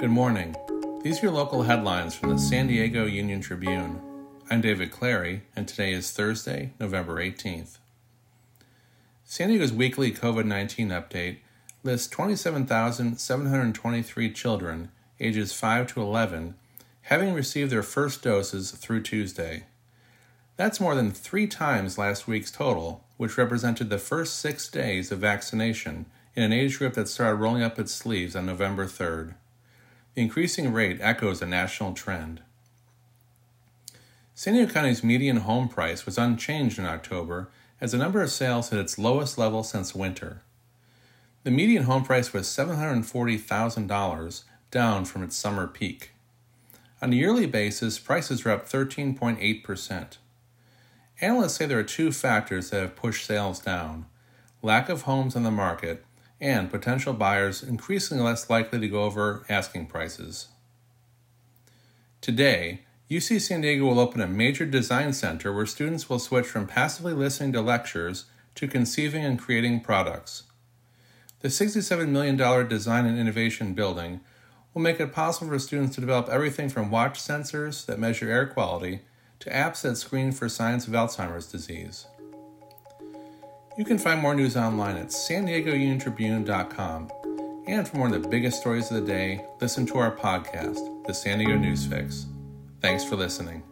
Good morning. These are your local headlines from the San Diego Union Tribune. I'm David Clary, and today is Thursday, November 18th. San Diego's weekly COVID 19 update lists 27,723 children ages 5 to 11 having received their first doses through Tuesday. That's more than three times last week's total, which represented the first six days of vaccination in an age group that started rolling up its sleeves on November 3rd. The increasing rate echoes a national trend. San Diego County's median home price was unchanged in October as the number of sales hit its lowest level since winter. The median home price was $740,000, down from its summer peak. On a yearly basis, prices are up 13.8%. Analysts say there are two factors that have pushed sales down lack of homes on the market and potential buyers increasingly less likely to go over asking prices. Today, UC San Diego will open a major design center where students will switch from passively listening to lectures to conceiving and creating products. The $67 million Design and Innovation Building will make it possible for students to develop everything from watch sensors that measure air quality to apps that screen for signs of Alzheimer's disease. You can find more news online at san diego union tribune.com. And for more of the biggest stories of the day, listen to our podcast, The San Diego News Fix. Thanks for listening.